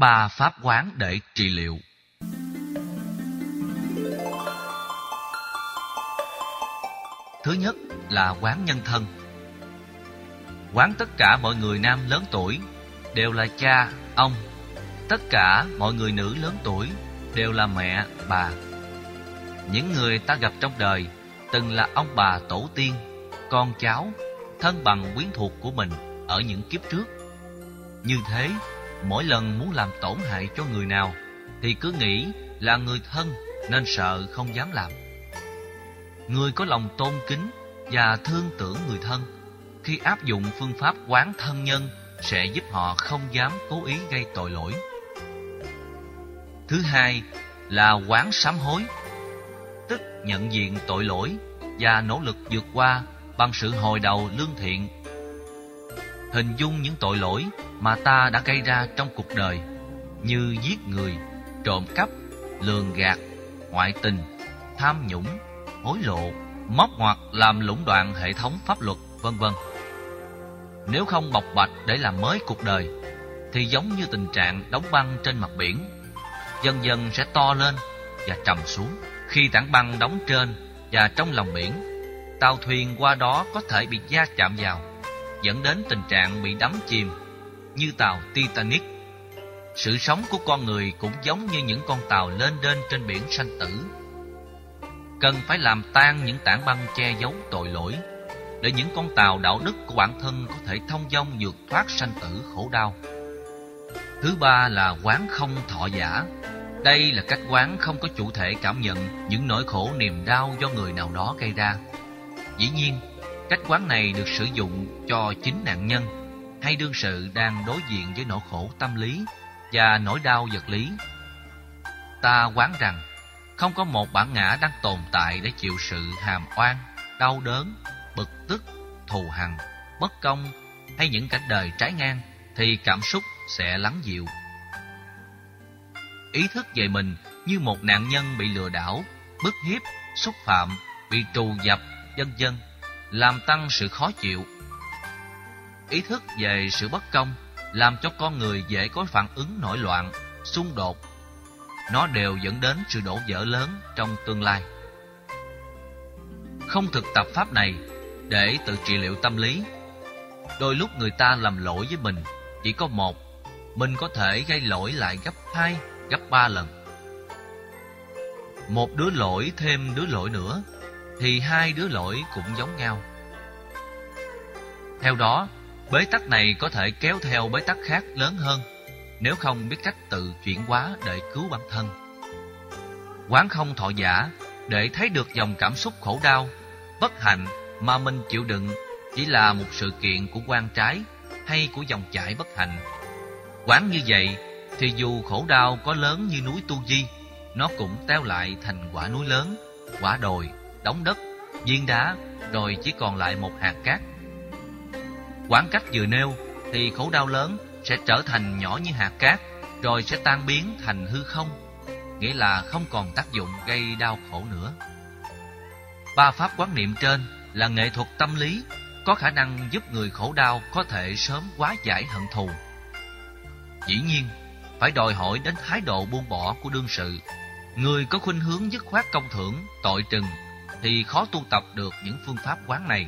Ba pháp quán để trị liệu. Thứ nhất là quán nhân thân. Quán tất cả mọi người nam lớn tuổi Đều là cha, ông. Tất cả mọi người nữ lớn tuổi Đều là mẹ, bà. Những người ta gặp trong đời Từng là ông bà tổ tiên Con cháu Thân bằng quyến thuộc của mình Ở những kiếp trước. Như thế Mỗi lần muốn làm tổn hại cho người nào, Thì cứ nghĩ là người thân Nên sợ không dám làm. Người có lòng tôn kính Và thương tưởng người thân, Khi áp dụng phương pháp quán thân nhân Sẽ giúp họ không dám cố ý gây tội lỗi. Thứ hai là quán sám hối, Tức nhận diện tội lỗi Và nỗ lực vượt qua Bằng sự hồi đầu lương thiện Hình dung những tội lỗi mà ta đã gây ra trong cuộc đời như giết người, trộm cắp, lường gạt, ngoại tình, tham nhũng, hối lộ, móc ngoặt làm lũng đoạn hệ thống pháp luật, vân vân. Nếu không bộc bạch để làm mới cuộc đời, thì giống như tình trạng đóng băng trên mặt biển, dần dần sẽ to lên và trầm xuống. Khi tảng băng đóng trên và trong lòng biển, tàu thuyền qua đó có thể bị va chạm vào, dẫn đến tình trạng bị đắm chìm như tàu Titanic. Sự sống của con người cũng giống như những con tàu lên đên trên biển sanh tử. Cần phải làm tan những tảng băng che giấu tội lỗi, để những con tàu đạo đức của bản thân có thể thông dong vượt thoát sanh tử khổ đau. Thứ ba là quán không thọ giả. Đây là cách quán không có chủ thể cảm nhận những nỗi khổ niềm đau do người nào đó gây ra. Dĩ nhiên, cách quán này được sử dụng cho chính nạn nhân hay đương sự đang đối diện với nỗi khổ tâm lý và nỗi đau vật lý. Ta quán rằng không có một bản ngã đang tồn tại để chịu sự hàm oan, đau đớn, bực tức, thù hằn, bất công hay những cảnh đời trái ngang thì cảm xúc sẽ lắng dịu. Ý thức về mình như một nạn nhân bị lừa đảo, bức hiếp, xúc phạm, bị trù dập, vân vân, làm tăng sự khó chịu Ý thức về sự bất công làm cho con người dễ có phản ứng nổi loạn, xung đột. Nó đều dẫn đến sự đổ vỡ lớn trong tương lai. Không thực tập pháp này để tự trị liệu tâm lý. Đôi lúc người ta làm lỗi với mình chỉ có một, mình có thể gây lỗi lại gấp hai, gấp ba lần. Một đứa lỗi thêm đứa lỗi nữa thì hai đứa lỗi cũng giống nhau. Theo đó, Bế tắc này có thể kéo theo bế tắc khác lớn hơn nếu không biết cách tự chuyển hóa để cứu bản thân. Quán không thọ giả để thấy được dòng cảm xúc khổ đau, bất hạnh mà mình chịu đựng chỉ là một sự kiện của quan trái hay của dòng chảy bất hạnh. Quán như vậy thì dù khổ đau có lớn như núi Tu Di, nó cũng teo lại thành quả núi lớn, quả đồi, đống đất, viên đá, rồi chỉ còn lại một hạt cát Quán cách vừa nêu thì khổ đau lớn sẽ trở thành nhỏ như hạt cát, rồi sẽ tan biến thành hư không, nghĩa là không còn tác dụng gây đau khổ nữa. Ba pháp quán niệm trên là nghệ thuật tâm lý, có khả năng giúp người khổ đau có thể sớm hóa giải hận thù. Dĩ nhiên, phải đòi hỏi đến thái độ buông bỏ của đương sự. Người có khuynh hướng dứt khoát công thưởng, tội trừng thì khó tu tập được những phương pháp quán này.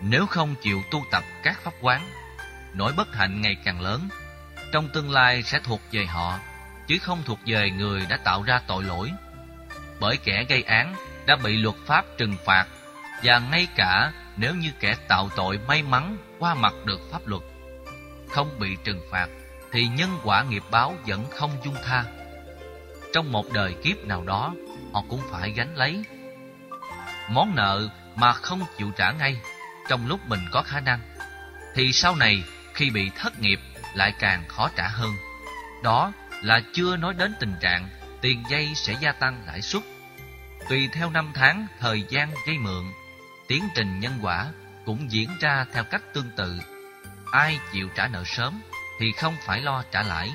Nếu không chịu tu tập các pháp quán, nỗi bất hạnh ngày càng lớn, trong tương lai sẽ thuộc về họ, chứ không thuộc về người đã tạo ra tội lỗi. Bởi kẻ gây án đã bị luật pháp trừng phạt, và ngay cả nếu như kẻ tạo tội may mắn qua mặt được pháp luật, không bị trừng phạt, thì nhân quả nghiệp báo vẫn không dung tha. Trong một đời kiếp nào đó, họ cũng phải gánh lấy. Món nợ mà không chịu trả ngay trong lúc mình có khả năng, thì sau này khi bị thất nghiệp lại càng khó trả hơn. Đó là chưa nói đến tình trạng tiền dây sẽ gia tăng lãi suất. Tùy theo năm tháng, thời gian vay mượn, tiến trình nhân quả cũng diễn ra theo cách tương tự. Ai chịu trả nợ sớm thì không phải lo trả lãi,